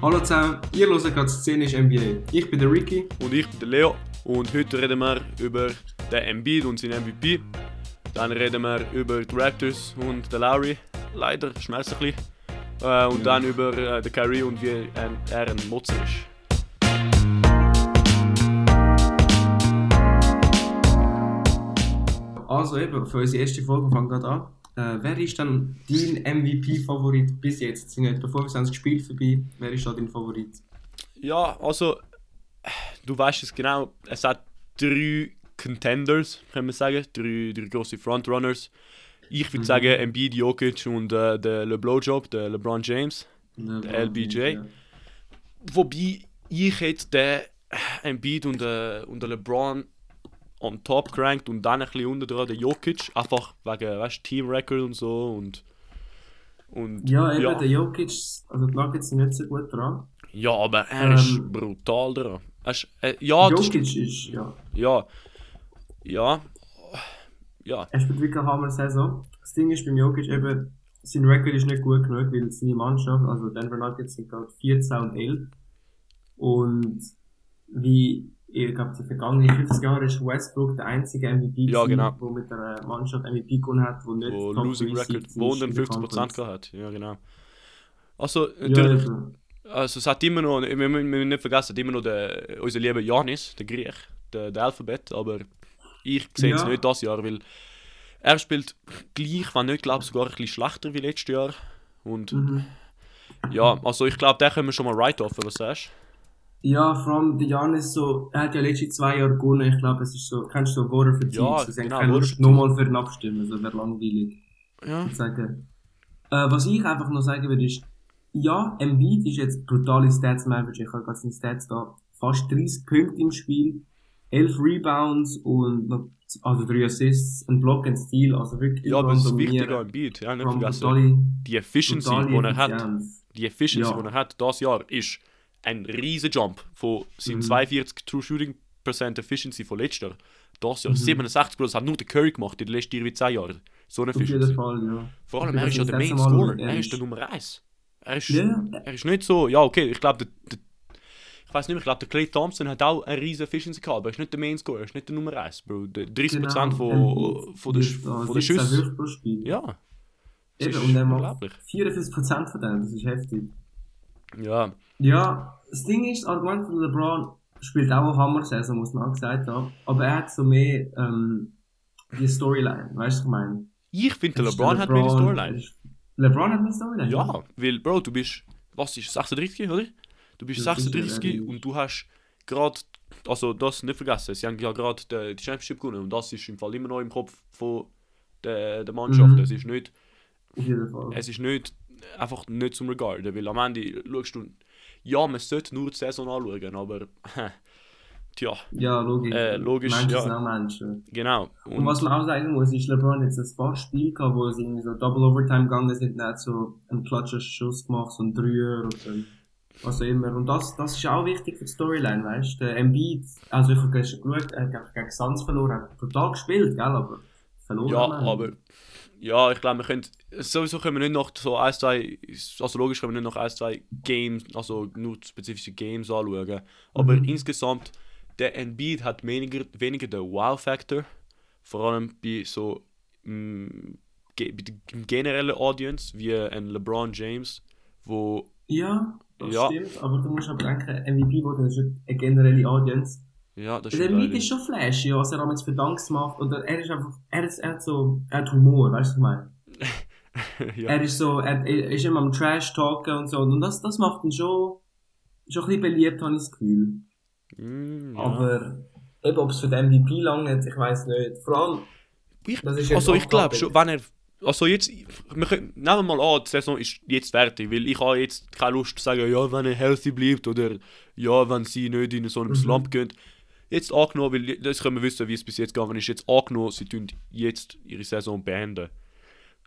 Hallo zusammen, ihr hört gerade Szenisch NBA. Ich bin der Ricky. Und ich bin der Leo. Und heute reden wir über den Embiid und seinen MVP. Dann reden wir über die Raptors und den Lowry. Leider schmerzt ein bisschen. Äh, und dann über äh, den Kyrie und wie er ein Motzer ist. Also eben, für unsere erste Folge fangen wir gerade an. Äh, wer ist dann dein MVP-Favorit bis jetzt? Sind etwa 25 Spiele vorbei. Wer ist da dein Favorit? Ja, also, du weißt es genau, es hat drei Contenders, kann man sagen, drei, drei große Frontrunners. Ich würde Mhm. sagen Embiid, Jokic und äh, der LeBron-Job, der LeBron James, der LBJ. Ja. Wobei ich jetzt den Embiid und, äh, und den LeBron on top gerankt und dann ein bisschen unter dran den Jokic, einfach wegen weißt, Team Record und so und und Ja, eben, ja, der Jokic, also die Nuggets sind nicht so gut dran. ja, aber er ist Ähm, brutal dran. Er ist, äh, ja, Jokic stimmt. ist, ja, Ja. Ja. Ja. er spielt wirklich eine Hammer-Saison. Das Ding ist beim Jokic eben, sein Record ist nicht gut genug, weil seine Mannschaft, also Denver Nuggets sind gerade 14 und 11. Und wie, ich glaube, die vergangenen 50 Jahre ist Westbrook der einzige MVP, Ja, genau. der mit einer Mannschaft MVP gewonnen hat, wo nicht Wo Losing Record, wo unter der 50% Conference. gehabt. Ja, genau. Also, Ja, natürlich, eben. also es hat immer noch, wir müssen nicht vergessen, immer noch der, unser lieber Janis, der Griech, der, der Alphabet, aber ich sehe es Ja. nicht das Jahr, weil er spielt gleich, wenn nicht, glaube sogar ein bisschen schlechter wie letztes Jahr. Und Mhm. ja, also ich glaube, den können wir schon mal right-offen, was sagst Ja, vor allem der Jan ist so, er hat ja letzte zwei Jahre gewonnen, ich glaube, es ist so, kennst du so Water für Ja, Teams? Sie haben genau, keine Water Lust, nochmal für ihn abstimmen, so wäre langweilig. Ja. Ich sage, äh, was ich einfach noch sagen würde, ist, ja, Embiid ist jetzt brutale Stats im Average, ich habe gerade seine Stats da, fast 30 Punkte im Spiel, 11 Rebounds und noch, also 3 Assists, ein Block, ein Steal, also wirklich Ja, aber es ist dominieren. wichtig am Beat, ja, nicht vergessen. Die Efficiency, die er hat, die Efficiency, Ja. die er hat, das Jahr, ist ein riesen Jump von seinem Mhm. 42 True Shooting Percent Efficiency von letztes Jahr. Das Jahr Mhm. 67, Bro, das hat nur der Curry gemacht in den letzten wie 10 Jahren. So eine Auf jeden Efficiency. Fall, ja. Vor allem, er ist ja der Main Scorer. er ist der Nummer 1. Er ist, Ja. er ist nicht so, ja, okay, ich glaube, ich weiß nicht mehr, ich glaube, der Clay Thompson hat auch eine riesen Efficiency gehabt, aber er ist nicht der Main Scorer, er ist nicht der Nummer 1, Bro. Der 30% von, Embiid von der, von der 17 Schüsse. Ja. Das Eben, und er macht unglaublich. 44% von denen, das ist heftig. Ja, Ja, das Ding ist, das Argument von LeBron spielt auch eine Hammer-Saison, muss man auch gesagt haben. Aber er hat so mehr, ähm, die Storyline, weißt du, was ich meine? ich finde, ist LeBron hat mehr die Storyline. LeBron hat mehr Storyline? Ja, weil, Bro, du bist, was ist, 36, oder? Du bist sicher, 36 ja. und du hast gerade, also das nicht vergessen, sie haben ja gerade die, die Championship gewonnen und das ist im Fall immer noch im Kopf von der, der Mannschaft. Mhm. Es ist nicht, Auf jeden Fall. es ist nicht, einfach nicht zum Regarden, weil am Ende schaust du, ja, man sollte nur die Saison anschauen, aber, tja, ja, logisch. Äh, logisch, Menschen ja. sind auch Menschen. genau. Und, was man auch sagen muss, ist LeBron jetzt ein paar Spiele gehabt, wo sie irgendwie so Double Overtime gegangen sind, und hat so einen klatschen Schuss gemacht, so einen Dreier oder was auch immer. Und das, das ist auch wichtig für die Storyline, weißt du? Embiid, also ich habe gestern geschaut, er hat gegen Suns verloren, er hat brutal gespielt, gell, aber verloren. Ja, aber ja, ich glaube, wir können sowieso können wir nicht noch so ein, zwei, also logisch können wir nicht noch ein, zwei Games, also nur spezifische Games anschauen. Aber Mhm. insgesamt, der Embiid hat weniger, weniger den Wow-Factor, vor allem bei so mm, ge bei der generellen Audience, wie ein LeBron James, wo Ja, das Ja. stimmt, aber du musst aber denken, MVP wurde eine generelle Audience. Ja, das Der Embiid ist schon flashy, was er damals für Dunks macht, oder er ist einfach, er, ist, er hat so, er hat Humor, weißt du, was ich meine? ja. Er ist so, er, er ist immer am Trash-Talken und so. Und das, das macht ihn schon, schon ein bisschen beliebt, habe ich das Gefühl. Mm, ja. Aber, eben, ob es für den MVP langt, ich weiß nicht. Vor allem, Ich, Das ist also ich glaube schon, wenn er. Also jetzt, wir können, nehmen wir mal an, die Saison ist jetzt fertig, weil ich habe jetzt keine Lust zu sagen, ja, wenn er healthy bleibt oder ja, wenn sie nicht in so einen Mhm. Slump gehen. Jetzt angenommen, weil das können wir wissen, wie es bis jetzt gegangen ist, jetzt angenommen, sie tun jetzt ihre Saison beenden.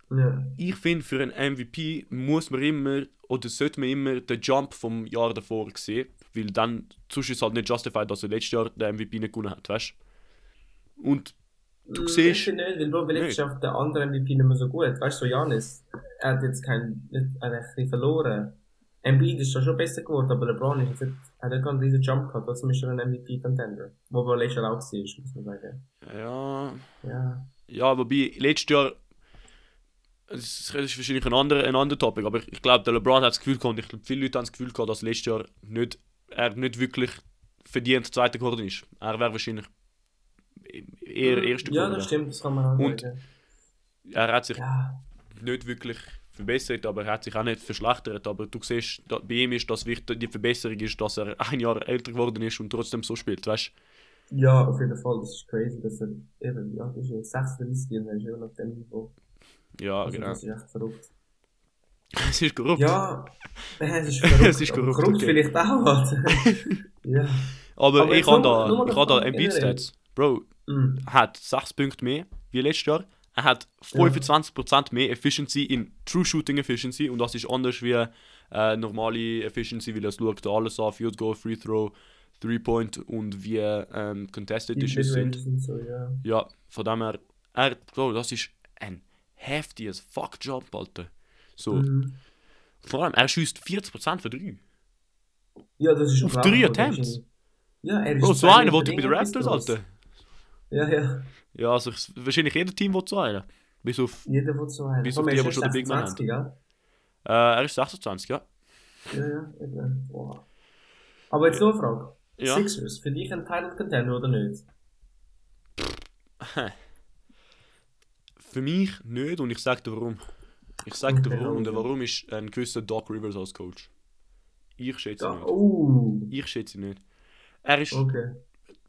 ja. Ich finde, für einen MVP muss man immer, oder sollte man immer den Jump vom Jahr davor sehen, weil dann, sonst ist es halt nicht justified, dass er letztes Jahr den MVP nicht gewonnen hat, weißt du? Und du Mm, siehst, Ich nicht, weil Bro, ist auch der andere MVP nicht mehr so gut. Weißt du, so Janis, er hat jetzt kein, nicht, er hat verloren. Embiid ist da schon besser geworden, aber LeBron ist jetzt, hat er gerade diesen Jump gehabt, trotzdem ist er ein MVP-Contender. Wo er letztes Jahr auch war, muss man sagen. Ja, Ja. ja, wobei letztes Jahr. Das ist wahrscheinlich ein anderer, ein anderer Topic, aber ich glaube, der LeBron hat das Gefühl gehabt, ich glaube, viele Leute haben das Gefühl gehabt, dass letztes Jahr nicht, er nicht wirklich verdient Zweiter geworden ist. Er wäre wahrscheinlich eher Erster Ja, geworden. das stimmt, das kann man auch Und- sagen. Er hat sich Ja. nicht wirklich verbessert, aber er hat sich auch nicht verschlechtert. Aber du siehst, bei ihm ist das wichtig, die Verbesserung ist, dass er ein Jahr älter geworden ist und trotzdem so spielt, weißt Ja, auf jeden Fall, das ist crazy, dass er eben, ja, das ist jetzt 36 und er ist immer auf dem Niveau. Ja, Also, genau. Das ist echt verrückt. Es ist korrupt. Ja, es ist verrückt. Es ist korrupt, korrupt okay. vielleicht auch, Alter. ja. aber, aber ich habe da, ich habe da Embiid-Stats. Bro, Mm. hat 6 Punkte mehr wie letztes Jahr. Er hat 25% mehr Efficiency in True Shooting Efficiency und das ist anders wie äh, normale Efficiency, weil es schaut alles an, Field Goal, Free Throw, Three Point und wie ähm, Contested Die Dishes sind. So, ja. Ja, von dem her, er, Bro, das ist ein heftiges Fuck-Job, Alter. So, Mhm. vor allem, er schießt 40% für 3. Ja, das ist Auf unglaublich, drei oder? Attempts? Das ist- Ja, er ist Bro, so einer wollte länger Raptors. Alter. Ja, ja. Ja, also ich- wahrscheinlich jeder Team will so einen. Bis auf, Jeder will so einen. Bis auf die, die schon den Big Man 26, ja? äh, er ist 26, ja. Ja, ja, eben. Wow. Aber jetzt noch eine Frage. Ja. Sixers, für dich ein Title Contender oder nicht? Für mich nicht und ich sag dir warum. Ich sag dir Okay, warum und warum ist ein gewisser Doc Rivers als Coach. Ich schätze ihn Ja, nicht. oh. Ich schätze ihn nicht. Er ist, Okay.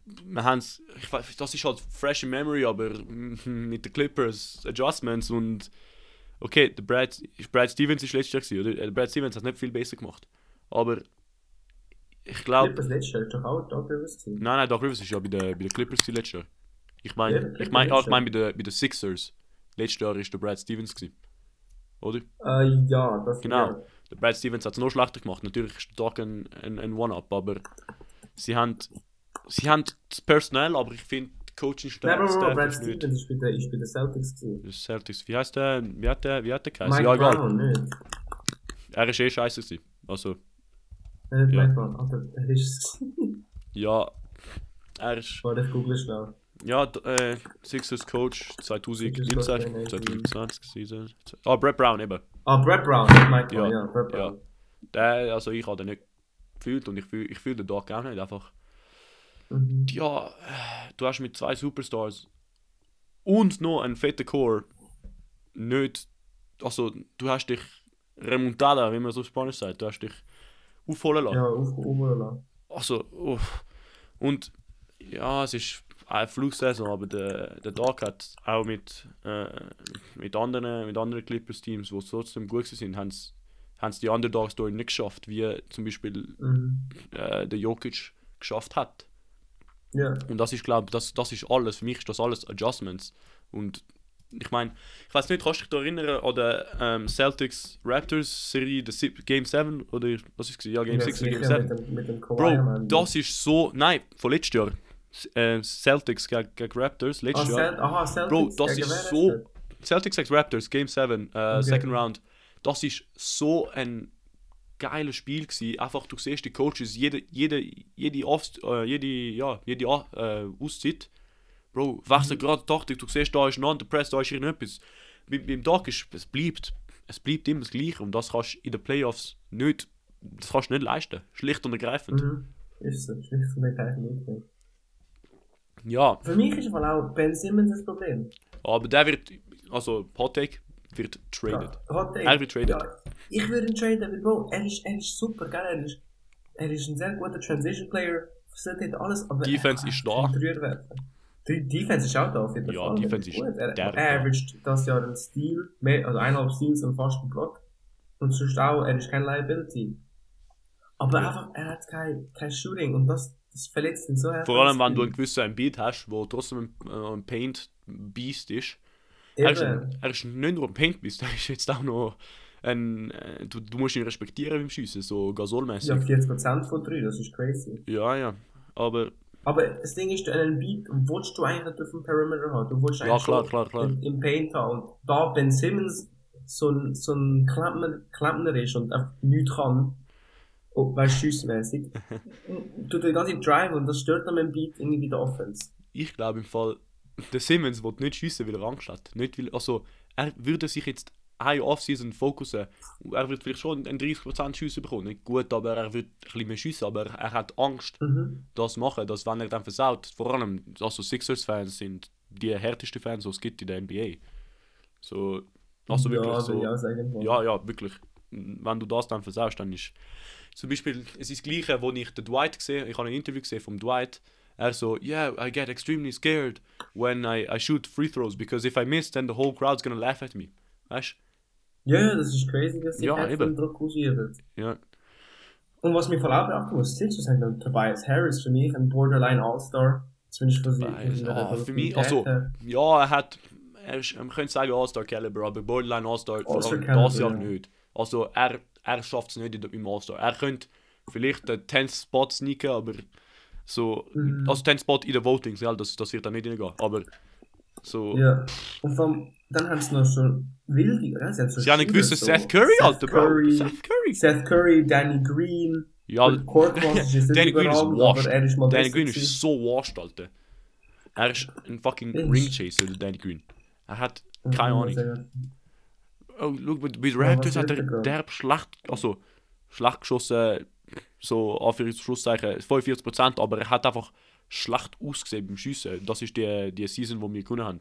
Wir ich weiß, das ist halt fresh in memory, aber mit den Clippers Adjustments und okay, der Brad, Brad Stevens ist letztes Jahr gewesen, oder? Der Brad Stevens hat nicht viel besser gemacht, aber ich glaube, Clippers letztes Jahr ist doch auch Doc Rivers gewesen. nein, nein, Doc Rivers ist ja bei den bei den Clippers letztes Jahr. Ich Ja, meine, Clippers ich meine, meine bei den bei den Sixers. Letztes Jahr ist der Brad Stevens gewesen, oder? Äh, ja, das Genau. Ja. Der Brad Stevens hat es noch schlechter gemacht. Natürlich ist der Doc ein, ein, ein One-Up, aber sie haben, sie haben das Personal, aber ich finde, die coaching Nein, staff Bro, Bro, Brad ist nicht. Stevens ist bei den, Celtics gewesen. Das Celtics. Wie heißt der? Wie hat der? Wie hat der geheißen? Mike Ja, egal. Brown, nicht? Er ist eh scheiße gewesen. Also, Äh, Ja. Mike Brown, Alter, er ist... ja. Er ist. Warte, ich google schnell. Ja, äh, Sixers Coach 2019, Sixers Coach 2020 Season. Ah, Brett Brown eben. Ah, Brad Brown, nicht Mike Brown, Ja, ja, Brad ja. Brown. Der, also ich habe den nicht gefühlt und ich fühle ich fühl den Doc auch nicht. Einfach. Mhm. ja, äh, du hast mit zwei Superstars und noch einen fetten Core nicht, also du hast dich remontada, wie man so auf Spanisch sagt, du hast dich aufholen lassen. Ja, auf, aufholen Also, uff. und ja, es ist eine Flugsaison, aber der, der Doc hat auch mit, äh, mit anderen, mit anderen Clippers-Teams, die trotzdem gut sind, haben es die Underdog-Story nicht geschafft, wie zum Beispiel Mhm. äh, der Jokic geschafft hat. Ja. Und das ist, glaube das, das ist alles. Für mich ist das alles Adjustments. Und ich meine, ich weiß nicht, kannst du dich da erinnern an der ähm, Celtics Raptors Serie, der Game 7 oder was ist es? Ja, Game Ja, 6 oder Game sicher 7. Mit dem, mit dem Kawhi am Bro, Ende. das ist so. Nein, von letztes Jahr. Äh, Celtics gegen, gegen Raptors, letztes Jahr. Celt aha, Celtics Bro, das ist so. Celtics gegen Raptors, Game 7, äh, Okay. Second Round. Das ist so ein geiles Spiel gewesen. Einfach, du siehst die Coaches, jede, jede, jede, Off äh, jede, ja, jede äh, Auszeit. Bro, wechselt gerade die Taktik, du siehst, da ist ein Underpress, da ist irgendetwas. Beim, beim Tag ist, es bleibt, es bleibt immer das Gleiche und das kannst du in den Playoffs nicht, das kannst du nicht leisten. Schlicht und ergreifend. Mhm. Ist so, schlicht und ergreifend nicht. Ja, Für mich ist aber auch Ben Simmons das Problem. aber der wird, also Hot Take, wird traded. Ja. Er wird traded. Ja, ich würde ihn traden, weil Bro, er ist, er ist super, gell? Er ist, er ist ein sehr guter Transition Player, facilitiert alles, aber Defense er ist da. Die Defense ist auch da auf jeden Ja, Fall. Defense ist gut. Er, der er averaged das Jahr einen Steal, mehr, also eineinhalb Steals und fast einen Block. Und sonst auch, er ist kein Liability. Aber einfach, er hat kein, kein Shooting und das, das verletzt ihn so. Vor allem, wenn du einen gewissen Beat hast, wo trotzdem ein, äh, ein Paint-Beast ist. Er ist, er ist nicht nur ein Paint-Beast, er ist jetzt auch noch ein. Du, du musst ihn respektieren beim Schiessen, so Gasol-mäßig. Ja, 40% von 3, das ist crazy. Ja, ja. Aber Aber das Ding ist, einen Beat willst du eigentlich nicht auf dem Perimeter haben. Du willst Ja, eigentlich klar, klar, klar. Im, im Paint haben. Und da Ben Simmons so ein, so ein Klempner, Klempner ist und einfach nichts kann, oh, weißt du, schussmäßig, tut die ganze Drive und das stört dann am Beat irgendwie die Offense. Ich glaube im Fall, der Simmons wird nicht schiessen, weil er Angst hat. Nicht, weil, also, er würde sich jetzt eine Offseason fokussen. Er wird vielleicht schon einen 30% Schüsse bekommen. Nicht gut, aber er wird ein bisschen mehr schiessen. Aber er hat Angst, Mhm. das zu machen, dass wenn er dann versaut, vor allem also Sixers-Fans sind die härtesten Fans, die es gibt in der NBA. So, also wirklich ja, so. will ich auch sagen. Ja, ja, wirklich. Wenn du das dann versaust, dann ist. Zum Beispiel, es ist das Gleiche, wo ich den Dwight gesehen ich habe ein Interview gesehen vom Dwight. Er so, yeah, I get extremely scared when I, I shoot free throws because if I miss, then the whole crowd's gonna laugh at me. Weißt Ja, das ist crazy, dass sie Ja, ja, eben. Druck ausüben. du? Ja. Und was mir voll auch beachten muss, Sixers haben dann Tobias Harris für mich ein Borderline All-Star. Zumindest von sie. Seiner für mich, also-. Ja, er hat. Er ist, man könnte sagen All-Star Caliber, aber Borderline All-Star vor allem Caliber, das Jahr ja. nicht. Also er, er schafft es nicht im All-Star. Er könnte vielleicht den 10th Spot sneaken, aber so. Mhm. Also 10th Spot in den Votings, ja, das, das wird dann nicht reingehen. Aber so. Ja. Und vom, dann haben sie noch so wilde, ja, sie haben so Sie haben einen gewissen so Seth Curry, Alter, Bro. Curry, Seth Curry. Seth Curry, Danny Green. Ja, ist Danny Green ist washed. ist Danny Green gewesen. ist so washed, Alter. Er ist ein fucking Ist. Ringchaser, Danny Green. Er hat keine ich Ahnung. Oh, schau, bei, bei den Raptors hat er er derb schlecht, also schlecht geschossen, so Anführungszeichen 45%, aber er hat einfach schlecht ausgesehen beim Schiessen. Das ist die, die Season, die wir gewonnen haben.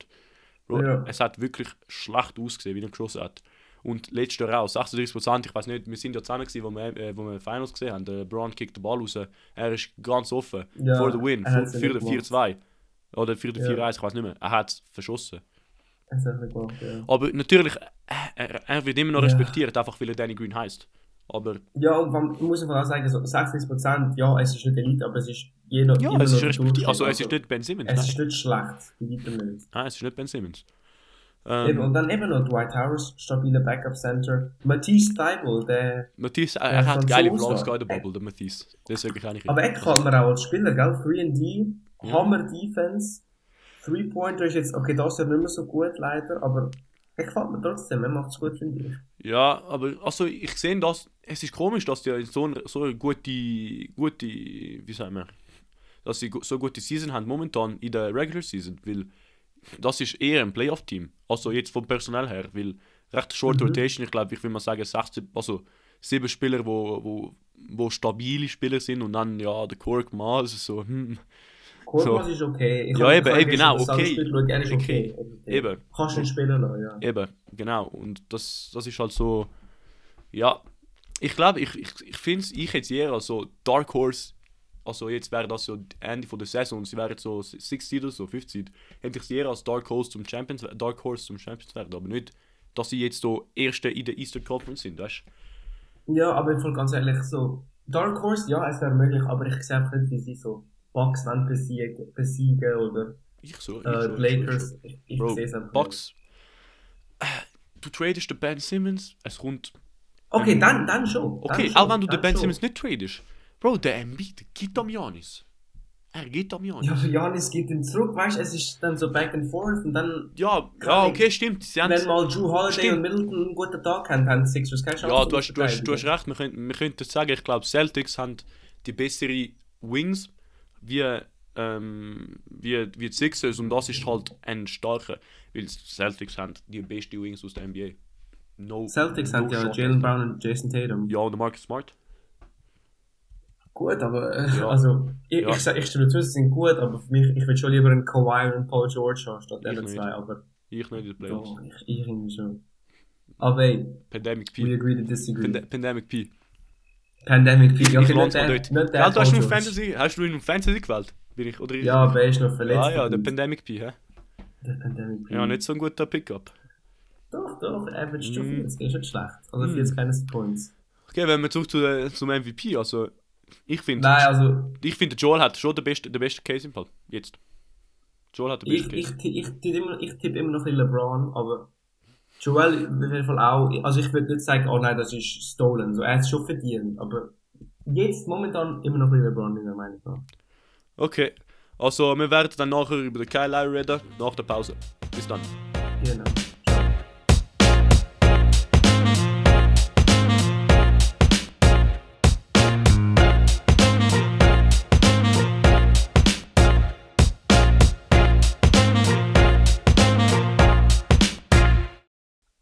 Bro, Ja. Es hat wirklich schlecht ausgesehen, wie er geschossen hat. Und letztes Jahr auch, 36%, ich weiß nicht, wir sind ja zusammen gewesen, wo wir, äh, wo wir Finals gesehen haben. Der Brown kickt den Ball raus, er ist ganz offen, Ja, for the win, er für, den gemacht. 4-2. Oder für den Ja. 4-1, ich weiß nicht mehr. Er hat es verschossen. er gemacht, ja. Aber natürlich, äh, er, er wird immer noch respektiert, einfach weil er Danny Green heißt. Aber Ja, und man muss einfach auch sagen, so 36%, ja, es ist nicht Elite, aber es ist jeder ja, es ist. Durchschnitt. Also, es ist nicht Ben Simmons. Es Nein, ist nicht schlecht, bei weitem nicht. nein es ist nicht Ben Simmons. Eben, Ähm, und dann eben noch Dwight Howard, stabiler Backup-Center. Matisse Steibel, der... Matisse, er, Ja, er hat geile. Vlogs in der Bubble, der Matisse. Deswegen kann ich ihn. Aber er gefällt mir auch als Spieler, gell? 3D, Ja. Hammer-Defense. Three-Pointer ist jetzt, okay, das ist ja nicht mehr so gut, leider, aber er gefällt mir trotzdem, er macht es gut, finde ich. Ja, aber also ich sehe das, es ist komisch, dass die so, eine- so eine gute, gute, wie sagen wir, dass sie so gute Season haben momentan in der Regular Season, weil das ist eher ein Playoff-Team. Also jetzt vom Personal her, weil recht Short Mhm. Rotation, ich glaube, ich will mal sagen, 16, also sieben Spieler, wo, wo, wo stabile Spieler sind und dann ja der Kork mal, also so, hm, Korkmaz ist okay. Ich Ja, eben, eben, genau, okay. Spiel er ist Okay. okay. eben. Kannst du ihn spielen lassen, ja. Eben, genau. Und das, das ist halt so. Ja, ich glaube, ich, ich, ich finde es, ich hätte eher als so Dark Horse. Also jetzt wäre das so Ende von der Saison und sie wären so 6 Seed oder so, 5 Seed. Hätte ich sie eher als Dark Horse zum Champions, Dark Horse zum Champions werden, aber nicht, dass sie jetzt so Erste in der Eastern Conference sind, weißt Ja, aber ich ganz ehrlich, so, Dark Horse, ja, es wäre möglich, aber ich sehe einfach nicht, wie sie so Bucks wollen besiegen, besiegen oder Ich so. Ich äh, ich Lakers. Ich, ich Bro, sehe es einfach. Bucks. Äh, Du tradest den Ben Simmons, es kommt. Okay, dann, dann schon. Okay, dann auch schon, wenn du den Ben schon. Simmons nicht tradest. Bro, der Embiid geht am Janis. Er geht am Janis. Ja, für Janis geht ihm zurück, weißt du, es ist dann so back and forth und dann, Ja, ja, ich- okay, stimmt. Sie wenn mal Drew Holiday Stimmt. und Middleton einen guten Tag haben, haben Sixers keine Chance. ja, um du hast, du, hast, du hast recht. Wir könnten, wir könnten sagen, ich glaube, Celtics haben die bessere Wings wie, ähm, wie, wie die Sixers und das ist halt ein starker. Weil die Celtics haben die beste Wings aus der NBA. No, Celtics no haben ja. Jalen Brown und Jason Tatum. Ja, und der Marcus Smart. Gut, aber äh, Ja. also ich, Ja. ich, sag- ich stimme zu, sie sind gut, aber für mich, ich würde schon lieber einen Kawhi und einen Paul George haben statt Ich nicht. zwei, aber Ich nicht in Playoffs. ich, ich irgendwie schon. Aber ey, Pandemic we P. agree to disagree. Pand Pandemic P. Pandemic P. Ich okay, lande nicht der- nicht der Ja, du hast nur. Fantasy, hast du ihn im Fantasy gewählt? Bin ich, oder Ja, aber er ist noch verletzt. Ah ja, der. Pandemic P, hä? der Pandemic P. Ja, nicht so ein guter Pickup. Doch, doch, average schon Mm. 40, ist nicht schlecht. Also Mm. 40 keine Points. Okay, wenn wir zurück zu zum MVP, also ich finde, Nein, also ich finde Joel hat schon den besten, den besten Case im Fall. Jetzt. Joel hat den ich, besten ich, Case. ich, ich, tippe immer, ich tippe immer noch ein bisschen LeBron, aber Joel auf jeden Fall auch. Also ich würde nicht sagen, oh nein, das ist stolen. So, er hat es schon verdient, aber jetzt momentan immer noch ein bisschen LeBron, in der Meinung nach. Okay, also wir werden dann nachher über den Kyle reden, nach der Pause. Bis dann. Genau.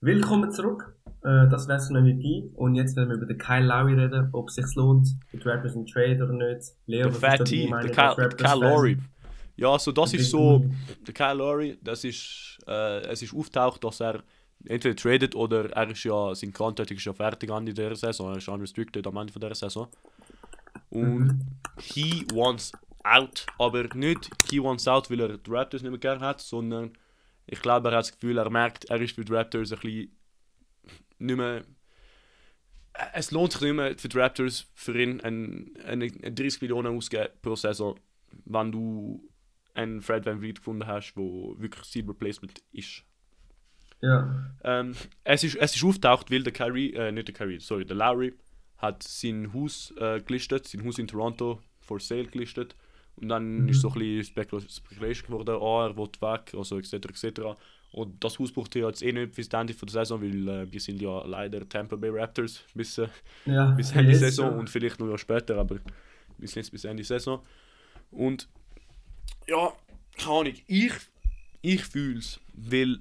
Willkommen zurück. Äh, das wäre so ein MVP. Und jetzt werden wir über den Kyle Lowry reden, ob es sich lohnt, mit Rappers in Trade oder nicht. Leo, Der Fat T, der Kyle, Kyle Lowry. Ja, so das ist so, der Kyle Lowry, das ist, äh, es ist auftaucht, dass er entweder tradet oder er ist ja, sein Contract ist ja fertig an dieser Saison, er ist unrestricted am Ende von dieser Saison. Und Mhm. he wants out, aber nicht he wants out, weil er die Raptors nicht mehr gerne hat, sondern ich glaube, er hat das Gefühl, er merkt, er ist für die Raptors ein bisschen nicht mehr. Es lohnt sich nicht mehr für die Raptors für ihn ein, eine, eine 30 Millionen auszugeben pro Saison, wenn du einen Fred Van Vliet gefunden hast, wo wirklich Seed Replacement ist. Ja. Ähm, es, ist es ist aufgetaucht, weil der Kyrie, äh, nicht der Kyrie, sorry, der Lowry hat sein Haus äh, gelistet, sein Haus in Toronto for sale gelistet. Und dann Mhm. ist so ein bisschen Spekula Speculation geworden, ah, er will weg, also etc. etc. Und das Haus braucht er jetzt eh nicht bis Ende der Saison, weil äh, wir sind ja leider Tampa Bay Raptors bis, äh, ja. bis Ende Yes, Saison ja. und vielleicht noch ein Jahr später, aber sind jetzt bis Ende Saison. Und ja, keine Ahnung, ich, ich fühle es, weil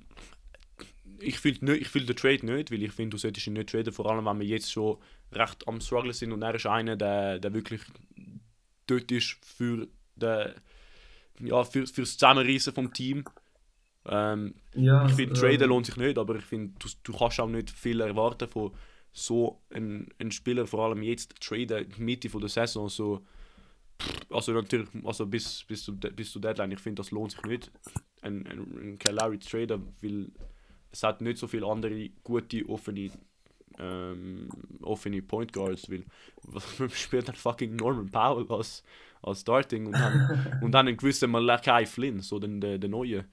ich fühle ich fühl den Trade nicht, weil ich finde, du solltest ihn nicht traden, vor allem wenn wir jetzt schon recht am Struggle sind und er ist einer, der, der wirklich dort ist für, den, ja, für, für das Zusammenreißen vom Team. Ähm, ja, ich finde, äh, Traden lohnt sich nicht, aber ich finde, du, du kannst auch nicht viel erwarten von so einem, einem Spieler, vor allem jetzt traden, Mitte von der Saison, so, also natürlich, also bis, bis, zu, bis zu Deadline, ich finde, das lohnt sich nicht, ein, ein, ein Kalari zu traden, weil es hat nicht so viele andere gute, offene, ähm, offene Point Guards, weil man spielt dann fucking Norman Powell als, als Starting und dann, und dann einen gewissen Malachi Flynn, so den, der, der neue.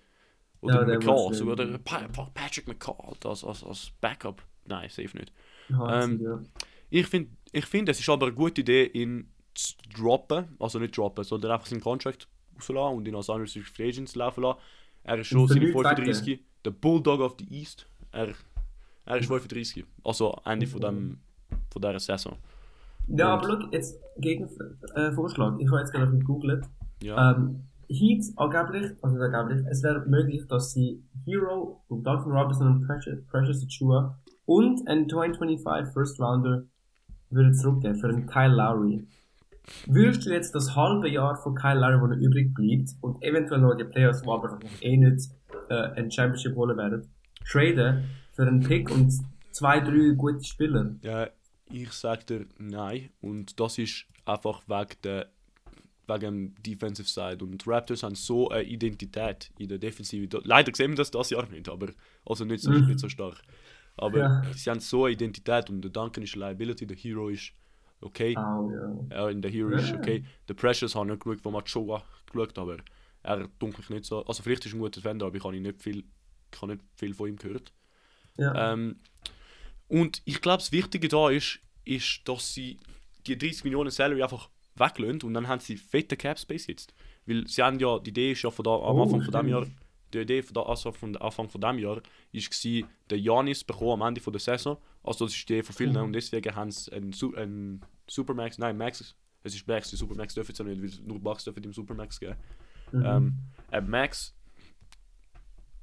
Oder Ja, McCall, so, oder Pa- Pa- Patrick McCall als, als, als Backup. Nein, safe nicht. Hansi, ähm, ja. Ich finde, ich find, es ist aber eine gute Idee, ihn zu droppen. Also nicht droppen, sondern einfach seinen Contract rauslassen und ihn als Unrestricted Free Agents laufen lassen. Er ist schon seine nichts 35, der Bulldog of the East. Er, er ist 35, also Ende von, dem, von dieser Saison. Ja, Und- aber schau, jetzt gegen äh, Vorschlag. Ich habe jetzt gerade gegoogelt. Ja, Ähm, Heat angeblich, also angeblich, es wäre möglich, dass sie Hero und Duncan Robinson und Precious, Precious Achua und einen 2025 First Rounder würde zurückgeben für einen Kyle Lowry. Würdest du jetzt das halbe Jahr von Kyle Lowry, wo noch übrig bleibt, und eventuell noch die Playoffs, wo aber wahrscheinlich eh nicht äh, ein Championship holen werden, traden für einen Pick und zwei, drei gute Spieler? ja, ich sage dir nein. Und das ist einfach wegen der wegen dem Defensive Side. Und Raptors haben so eine Identität in der Defensive. Leider sehen wir das das Jahr nicht, aber also nicht so, Mhm. nicht so stark. Aber Ja. sie haben so eine Identität und der Duncan ist eine Liability, der Hero ist okay. Ja. Ja, in der Hero ist Ja. okay. Der Precious habe ich nicht geschaut, wo Machoa geschaut, aber er dunkelt nicht so. Also vielleicht ist er ein guter Defender, aber ich habe nicht viel, ich habe nicht viel von ihm gehört. Ja. Ähm, und ich glaube, das Wichtige da ist, ist, dass sie die 30 Millionen Salary einfach weglösen und dann haben sie fette Cap Space jetzt. Weil sie haben ja, die Idee ist ja von da, am Oh, Anfang von dem stimmt. Jahr, die Idee von da, also von Anfang von dem Jahr, ist gsi, der Janis bekommen am Ende von der Saison. Also das ist die Idee von vielen Mhm. und deswegen haben sie einen, Su einen Supermax, nein Max, es ist Max, die Supermax dürfen sie nicht, weil nur Bucks dürfen dem Supermax geben. Mhm. Ähm, ein Max,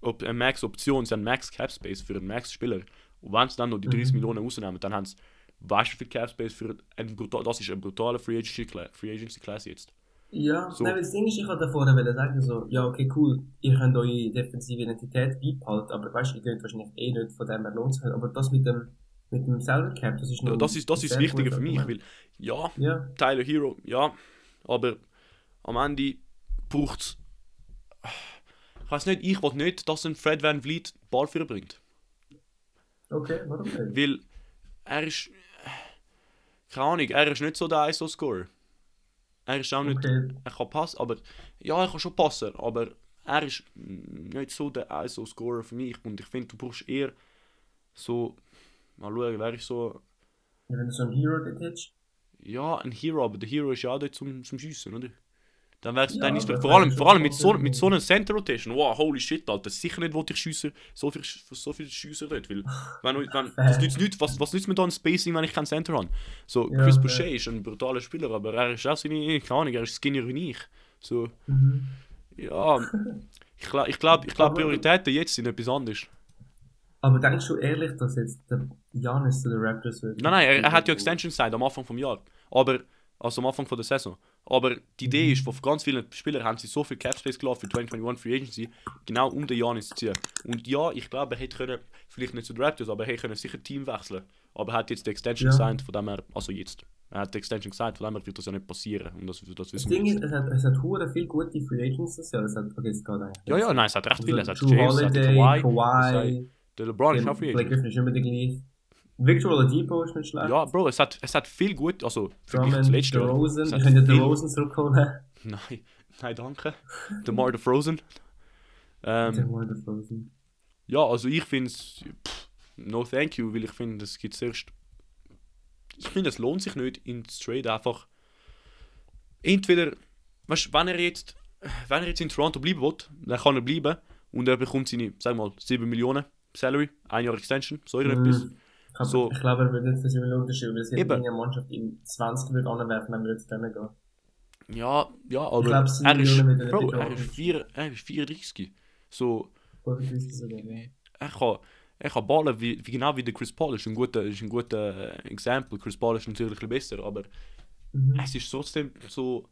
ob, eine Max-Option ist ein Max-Cap-Space für einen Max-Spieler. Und wenn sie dann noch die 30 Mhm. Millionen rausnehmen, dann haben sie weißt du viel Cap-Space für einen brutal, das ist ein brutaler Free Agency, Free Agency Class jetzt. Ja, So. nein, das Ding ist, ich wollte davor sagen, so, ja, okay, cool, ihr könnt eure defensive Identität beibehalten, aber weißt du, ihr könnt wahrscheinlich eh nicht von dem lohnt sich nicht. Aber das mit dem, mit dem Salary Cap, das ist noch. Ja, das ist das, ein ist das sehr Wichtige gutes für mich, weil ja, Ja, Tyler Hero, ja, aber am Ende braucht es. Ich weiß nicht, ich will nicht, dass ein Fred Van Vliet den Ball bringt. okay, warum nicht? Weil er ist. Keine Ahnung, er ist nicht so der ISO-Scorer. Er ist auch nicht. Okay, Er kann passen, aber. Ja, er kann schon passen, aber er ist nicht so der ISO-Scorer für mich. Und ich finde, du brauchst eher so. Mal schauen, wer ist so. wenn du so einen Hero dort hättest, Ja, ein Hero, aber der Hero ist ja auch dort zum, zum Schiessen, oder? Dann wär's, Ja, dann aber vor allem, vor allem mit so, mit so einer Center Rotation, wow, holy shit, Alter, sicher nicht, wo ich schiessen, so viel, so viel Schiessen dort, weil, wenn, wenn, das nützt nicht, was, was nützt mir da ein Spacing, wenn ich keinen Center habe? So, Chris ja. Boucher ist ein brutaler Spieler, aber er ist auch seine, keine Ahnung, er ist skinnier wie ich. So, mhm. ja, ich glaube, ich glaub, ich glaub, Prioritäten jetzt sind etwas anderes. Aber denkst du ehrlich, dass jetzt der Janis zu den Raptors wird? Nein, nein, er, er hat ja Extension gesagt am Anfang vom Jahr. Aber, also am Anfang von der Saison. Aber die Idee Mhm. ist, von ganz vielen Spielern haben sie so viel Cap Space gelassen für 2021 Free Agency, genau um den Janis zu ziehen. Und ja, ich glaube, er hätte können, vielleicht nicht zu den Raptors, aber er hätte können sicher Team wechseln. Aber er hat jetzt die Extension Ja. gesigned, von dem er, also jetzt. Er hat die Extension gesagt, von dem her wird das ja nicht passieren. Und das, das Das wissen Ding wir ist, es hat, es hat hure viel gute Free Agents das Jahr. Es hat, okay, es geht eigentlich. Ja, ja, nein, es hat recht viele. Es hat James, es hat Holiday, Kawhi, Kawhi, der LeBron ist auch Free Blake Agent. Griffin ist immer der gleiche. Victor Oladipo ist nicht schlecht. Ja, Bro, es hat, es hat viel gut, also verglichen Drummond, zu letztes Jahr. Hat können ja viel- DeRozan zurückholen. Nein, nein, danke. Der Mar the Frozen. Der Ähm, wurde Frozen. ja, also ich finde es. No thank you, weil ich finde, es gibt zuerst. Ich finde, es lohnt sich nicht, in Trade einfach. Entweder. Weißt du, wenn er jetzt. Wenn er jetzt in Toronto bleiben will, dann kann er bleiben und er bekommt seine, sag mal, 7 Millionen Salary, ein Jahr Extension, so irgendetwas. Mhm. So. ich glaube, er wird nicht für sie einen Unterschied, weil es gibt eine Mannschaft ihm 20 wird anwerfen, wenn wir jetzt denen gehen. Ja, ja, aber glaub, 7 er, ist, Bro, er, ist vier, er ist 34. So, Oder 30 sogar, ja. er kann, er kann ballen wie, wie genau wie der Chris Paul ist ein guter, ist ein guter äh, Exempel. Chris Paul ist natürlich besser, aber Mhm. es ist trotzdem so.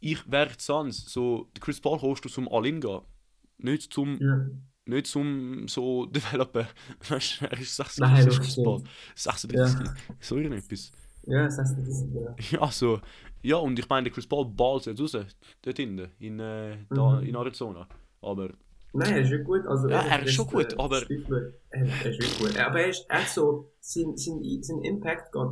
Ich wäre Suns, so Chris Paul holst du zum All-In gehen, nicht zum, Ja. Nicht zum so Developer. Weißt du, er ist 36 Nein, Chris das Paul. stimmt. 36, so irgendetwas. Ja, das heißt, das ist ja. Ja, so. Ja, und ich meine, der Chris Paul ballt jetzt raus, dort hinten, in, äh, da, Mhm. in Arizona. Aber Nein, er ist wirklich gut. Also, Ja, er ist schon gut, äh, aber-. Er, er ist wirklich gut. Aber er ist echt so, sein, sein, sein Impact geht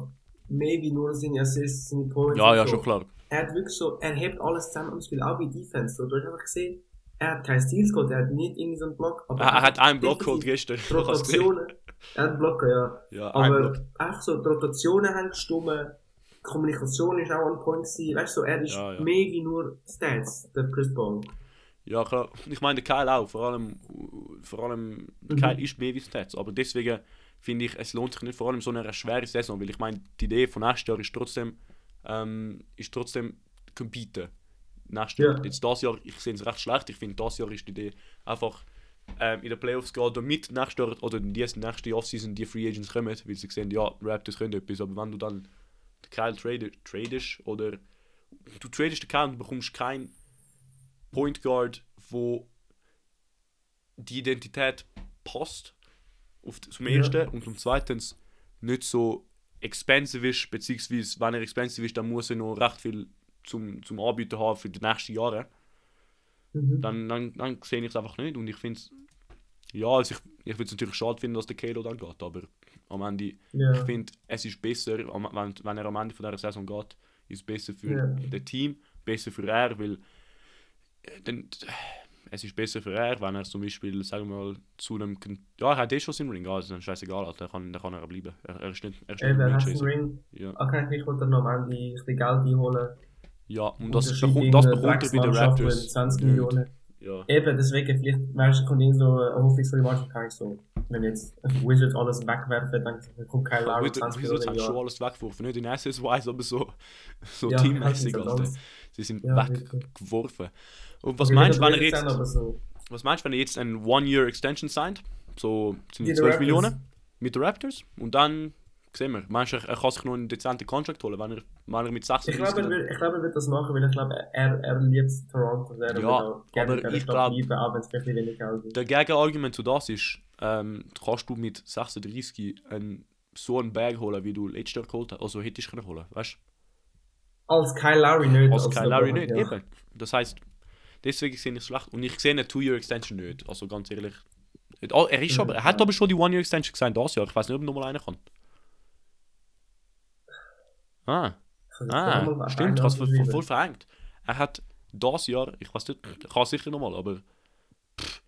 mehr wie nur seine Assists, seine Points. ja, ja, so. schon klar. Er hat wirklich so, er hebt alles zusammen im Spiel, auch bei Defense. So, du hast einfach gesehen, er hat keinen Steals geholt, er hat nicht irgendwie so einen Block. Aber Er, er hat einen Block geholt gestern. Rotationen. Er hat einen Block, ja. Ja, ein Aber Block. einfach so, die Rotationen haben gestimmt, die Kommunikation ist auch an Point gewesen. Weißt du, so, er ist Ja, ja. mehr wie nur Stats, der Chris Paul. Ja, klar. Ich meine, der Kyle auch. Vor allem, vor allem Mhm. Kyle ist mehr wie Stats. Aber deswegen finde ich, es lohnt sich nicht, vor allem so eine schwere Saison. Weil ich meine, die Idee von nächstes Jahr ist trotzdem, ähm, ist trotzdem competen. Nächstes Jahr. Ja. Jetzt das Jahr, ich sehe es recht schlecht. Ich finde, das Jahr ist die Idee einfach ähm, in den Playoffs gehen, damit nächstes Jahr oder in die nächste Offseason die Free Agents kommen, weil sie sehen, ja, Raptors können etwas. Aber wenn du dann den Kyle trade, tradest oder du tradest den Kyle und bekommst keinen Point Guard, wo die Identität passt, auf, zum Ja. ersten und zum zweitens nicht so expensive ist, beziehungsweise wenn er expensive ist, dann muss er noch recht viel zum, zum Anbieten haben für die nächsten Jahre. Mhm. Dann, dann, dann sehe ich es einfach nicht und ich finde es, ja, also ich, ich würde es natürlich schade finden, dass der Kalo dann geht, aber am Ende, Ja. ich finde, es ist besser, wenn, wenn er am Ende von dieser Saison geht, ist es besser für Ja. das Team, besser für er, weil äh, dann, es ist besser für er, wenn er zum Beispiel, sagen wir mal, zu einem, ja, er hat eh schon seinen Ring, also dann scheißegal, dann kann, dann kann er bleiben. Er, er ist nicht, er ist nicht er ein hat. Ring. Ja, Okay, ich wollte noch am Ende ein bisschen Geld einholen. Ja, und das, das bekommt er bei den Raptors. mit 20 nicht. Millionen. Ja. Eben, deswegen, vielleicht, weißt kommt irgend so eine hoffnungsvolle Mannschaft, kann ich so, wenn jetzt Wizards alles wegwerfen, dann kommt kein Wizards 20 Wizards Millionen haben im schon alles weggeworfen, nicht in SS-wise, aber so, so Ja, teammäßig. so Alter. ganz- Sie sind Ja, weggeworfen. Und was meinst du, wenn er jetzt, so, was meinst du, wenn er jetzt ein One-Year-Extension signed? So sind Wie die die 12 Raptors. Millionen mit den Raptors und dann sehen wir. Meinst du, er kann sich noch einen dezenten Contract holen, wenn er, wenn er mit 36 ich glaube, er ich glaube, er wird das machen, weil ich glaube, er, er liebt Toronto. Er Ja, aber ich Stadt glaub- bleiben, auch wenn es vielleicht ein wenig Geld ist. Der Gegenargument zu das ist, ähm, kannst du mit 36 ein, so einen Bag holen, wie du letztes Jahr geholt hast. Also hättest du können holen, weißt Als Kyle Lowry nicht. Als Kyle Lowry nicht, ja. eben. Das heisst, deswegen sehe ich es schlecht. Und ich sehe eine Two-Year-Extension nicht, also ganz ehrlich. Er, ist Mhm. aber, er hat aber schon die One-Year-Extension gesagt das Jahr. Ich weiß nicht, ob er nochmal eine kann. Ah, Ich jetzt ah stimmt, ich habe es voll, verhängt. Er hat das Jahr, ich weiß nicht, er kann sicher nochmal, aber. Pff.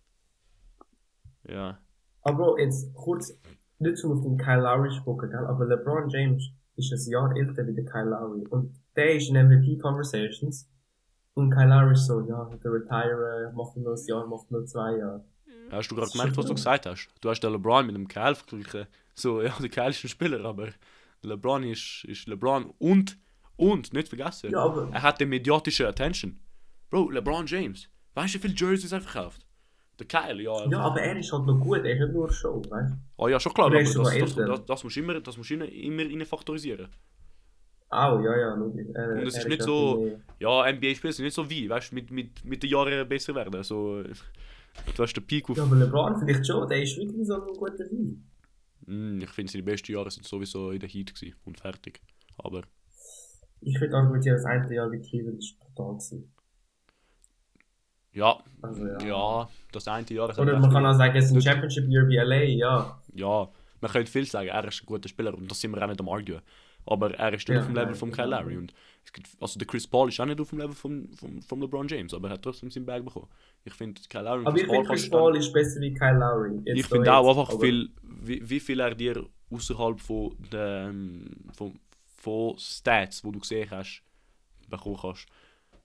Ja. Aber Bro, jetzt kurz, nicht zum auf den Kyle Lowry spucken, gell? aber LeBron James ist ein Jahr älter wie der Kyle Lowry. Und der ist in MVP-Conversations. Und Kyle Lowry ist so, ja, der Retire, macht nur ein Jahr, macht nur zwei Jahre. Hast du gerade gemerkt, was du gesagt hast? Du hast den LeBron mit dem Kyle verglichen. So, ja, der Kyle ist ein Spieler, aber LeBron ist, ist LeBron. Und, und, nicht vergessen, Ja, er hat die mediatische Attention. Bro, LeBron James, weißt du, wie viele Jerseys er verkauft? Der Kyle, ja. Ja, aber er ist halt noch gut, er ist nicht nur Show, weißt du? Oh ja, schon klar, Aber er das, das, das, das, musst du immer, das musst du immer, immer faktorisieren. Auch, ja, ja, logisch. Und es ist nicht so- Ja, NBA-Spieler sind nicht so wie, weißt du, mit, mit, mit den Jahren besser werden. So, du hast den Peak auf. Ja, aber LeBron vielleicht schon, der ist wirklich so ein guter Wein. Mm, ich finde, seine besten Jahre sind sowieso in der Heat gewesen und fertig. Aber Ich würde argumentieren, das eine Jahr mit Cleveland ist brutal gewesen. ja, Also, ja. ja, das eine Jahr. ist Oder man kann auch sagen, es ist ein Das- Championship Year wie LA, ja. Ja, man könnte viel sagen, er ist ein guter Spieler und das sind wir auch nicht am Arguen. Aber er ist nicht Ja, auf dem Level nein, von. Kyle Lowry. Und also der Chris Paul ist auch nicht auf dem Level von, von, von LeBron James, aber er hat trotzdem seinen Bag bekommen. Ich finde, Kyle Lowry Aber ich finde, Chris Paul ist besser wie Kyle Lowry. Jetzt Ich finde auch jetzt, einfach, viel, wie, wie viel er dir außerhalb von den von, von Stats, wo du gesehen hast, bekommen kannst.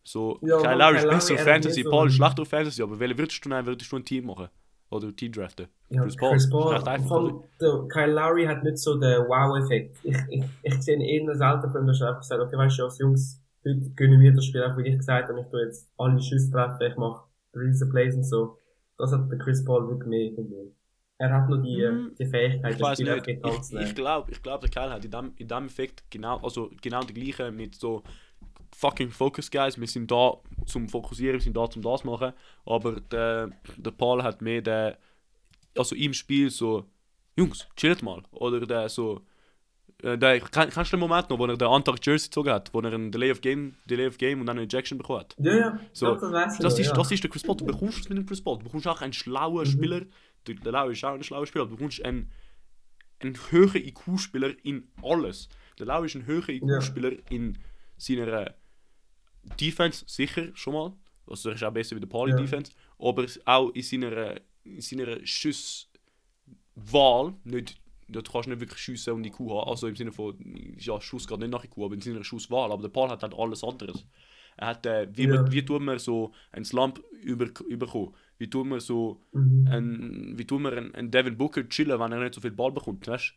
So, Ja, Kyle Lowry ist besser auf Fantasy, so Paul ist schlechter auf Fantasy, aber welche würdest du nehmen, würdest du ein Team machen? Oder Team draften? Ja, Chris Chris Paul. Paul. Einfach, Vor allem, der Kyle Lowry hat nicht so den Wow-Effekt. Ich, ich, ich sehe ihn eher selten von dass er einfach sagt, okay, weißt du, als Jungs, heute gönnen wir das Spiel, auch wie ich gesagt habe, ich tue jetzt alle Schüsse treffen, ich mache riesen Plays und so. Das hat der Chris Paul wirklich mehr irgendwie. Er hat nur die, Hm, die Fähigkeit, Ich das Spiel nicht. die Ich, ich glaube, ich glaub, der Kyle hat in dem, in dem Effekt genau, also genau die gleiche mit so fucking Focus Guys. Wir sind da zum Fokussieren, wir sind da zum das machen. Aber der, der Paul hat mehr der, also im Spiel so, Jungs, chillt mal. Oder der so, äh, der, kann, kannst du den Moment noch, wo er den Antrag Jersey gezogen hat, wo er einen Delay of Game, Delay of Game und dann eine Ejection bekommen hat? Ja, ja, So, das Das ist, ja. das ist der Chris Paul. Du bekommst es mit dem Chris Paul. Du bekommst auch einen schlauen Mhm. Spieler. Der, der Lau ist auch ein schlauer Spieler. Du bekommst einen, einen höheren IQ-Spieler in alles. Der Lau ist ein höherer IQ-Spieler in seiner Defense, sicher schon mal. Also er ist auch besser wie der Pauli Ja. Defense. Aber auch in seiner, in seiner Schusswahl. Nicht, du kannst nicht wirklich schiessen und IQ haben. Also im Sinne von, ja, Schuss geht nicht nach IQ, aber in seiner Schusswahl. Aber der Paul hat halt alles anderes. Er hat, äh, wie, Ja. man, wie tut man so einen Slump über, überkommen? Wie tut man so Mhm. ein, wie tut man einen, einen Devin Booker chillen, wenn er nicht so viel Ball bekommt, weißt?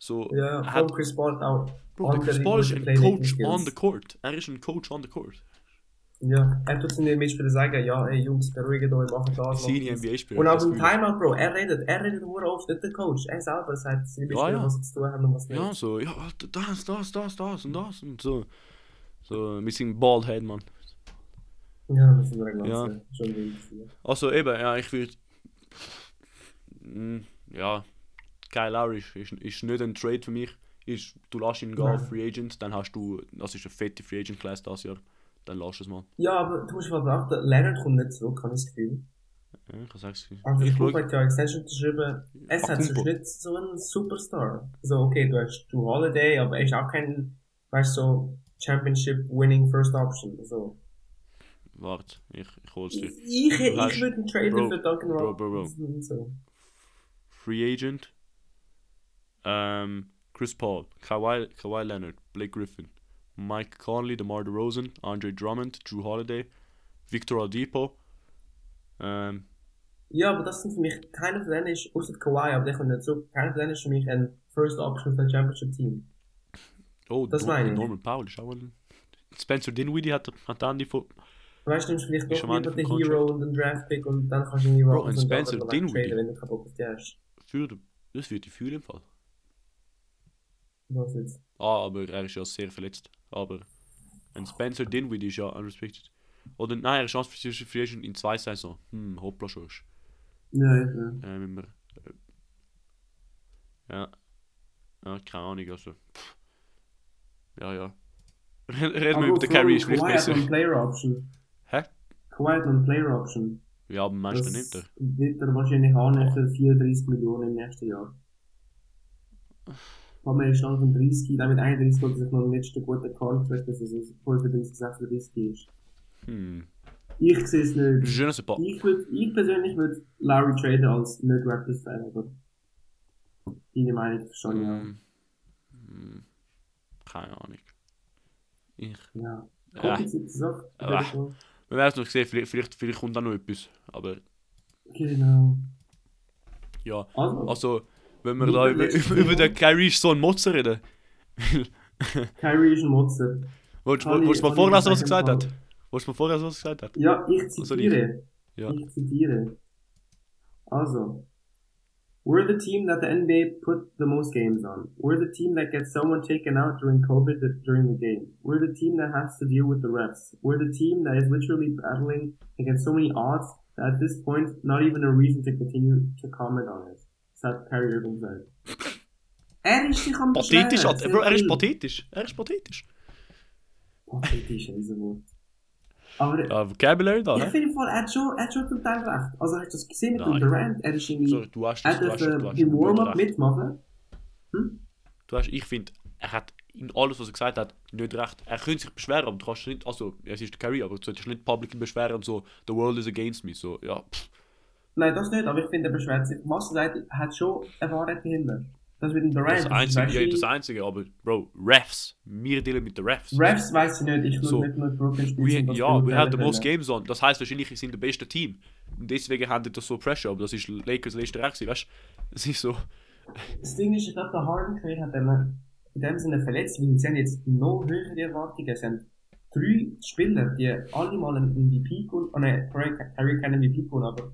So, Ja, er hat, Chris Paul auch. Bro, der Chris Paul ist ein Coach on the court. Er ist ein Coach on the court. Ja, er tut seinen Mitspielern sagen, ja, ey Jungs, beruhigt euch, macht das. Das. NBA-Spieler. Und auch im. Timeout, Bro, er redet, er redet nur oft, nicht der Coach. Er selber sagt seine Mitspieler, ja. was sie zu tun haben und was nicht. Ja, so, ja, das, das, das, das und das und so. So, wir sind bald head, man. Ja, das ist eine Ja. schon wild. Ja. Also eben, ja, ich würde. Ja, Kyle Lowry ist, ist, ist nicht ein Trade für mich. Ist, du lässt ihn gehen Free Agent, dann hast du, das ist eine fette Free Agent Class das Jahr, dann lass es mal. ja, aber du musst mal beachten, Leonard kommt nicht zurück, habe ich das Gefühl. Ja, ich sag's. Also Ich ich schau. hat ja Extension geschrieben, es hat sonst nicht so einen Superstar. So, okay, du hast Drew Holiday, aber er ist auch kein, weißt du, so, Championship winning First Option. So. Warte, ich, ich hol's dir. Ich, ich, Du ich würde einen Trader für Duncan. Robinson. So. Free Agent. Ähm, Chris Paul, Kawhi, Kawhi Leonard, Blake Griffin, Mike Conley, DeMar DeRozan, Andre Drummond, Drew Holiday, Victor Oladipo. Ähm, Ja, aber das sind für mich, keiner von denen ist, außer Kawhi, aber der kommt nicht zurück, keiner von denen ist für mich ein First Option für ein Championship Team. oh, Das Nor- meine ich. Norman Powell ist auch ein. Spencer Dinwiddie hat, hat dann die von. Weißt du, nimmst vielleicht doch lieber den Hero und den Draftpick und dann kannst du irgendwie Bro, ein Spencer Dinwiddie. traden, wenn du keinen Bock auf die hast. Für, das wird die für im Fall. Was jetzt? Ah, aber er ist ja sehr verletzt. Aber ein Spencer Dinwiddie ist ja unrestricted. Oder nein, er ist unrestricted Free Agent in zwei Saison. Hm, hoppla schon. Ja, ja. Äh, wenn wir, äh, ja. Ja, keine Ahnung, also. Pff. Ja, ja. Red- Reden wir über den Carry, ist vielleicht besser. eine Player Option. Hä? Noch eine Player Option. Ja, aber Das nimmt er? wird er wahrscheinlich haben für 34 Millionen im nächsten Jahr. Aber er ist langsam 30, dann mit 31 holt sich noch den letzten guten Contract, dass so 35, 36 ist. Hm. Ich sehe es nicht. Ne sais pas. Ich, würd, ich persönlich würde Larry traden als nicht Raptors-Fan, aber deine Meinung ich auch. Hm. Hm. Keine Ahnung. Ich. Ja. Ja. Komplizierte Sache. Ah. Wir werden es noch sehen, vielleicht, vielleicht, vielleicht kommt da noch etwas. Aber Genau. ja. Also, Also, wenn wir da über, über, über den Kyrie ist so ein Motzer reden. Kyrie ist ein Motzer. Wolltest du mal vorlesen, was er gesagt hat? Wolltest du mal vorlesen, was er gesagt hat? Ja, ich zitiere. Ja. Ich zitiere. Also, we're the team that the NBA put the most games on. We're the team that gets someone taken out during COVID during the game. We're the team that has to deal with the refs. We're the team that is literally battling against so many odds that at this point, not even a reason to continue to comment on it. Kyrie Irving gesagt. Er ist sich am Pathetisch, Bro, er ist pathetisch. Er ist pathetisch. Pathetisch, ist ein Wort. Aber Ja, Vocabulary da, ich hä? finde voll, er hat schon, er hat schon zum Teil recht. Also hast du das gesehen mit Nein. Durant? Er ist irgendwie, Sorry, du hast er das, hast, beim du Warm-up mitmachen. Hm? Du hast, ich finde, er hat in alles, was er gesagt hat, nicht recht. Er könnte sich beschweren, aber du kannst nicht, also, es ist der Carry, aber du solltest nicht public beschweren und so, the world is against me, so, ja, pff. Nein, das nicht, aber ich finde, er beschwert sich. Er er hat schon Wahrheit dahinter. Das mit dem Durant. Das ist einzige, ja, das einzige, aber, Bro, Refs, wir dealen mit den Refs. Refs weiß ich nicht, ich schaue So. nicht nur Brooklyn das ja, have the können. most games on. Das heißt wahrscheinlich, wir sind das beste Team. Und deswegen haben die das so Pressure, aber das ist Lakers letzte Recht, weißt du? Es ist so. Das Ding ist, ich glaube, der Harden Trade hat dann in dem Sinne verletzt, weil sie haben jetzt noch höhere Erwartungen. Sie haben drei Spieler, die alle mal einen MVP geholt, oh nein, Curry keinen MVP geholt, aber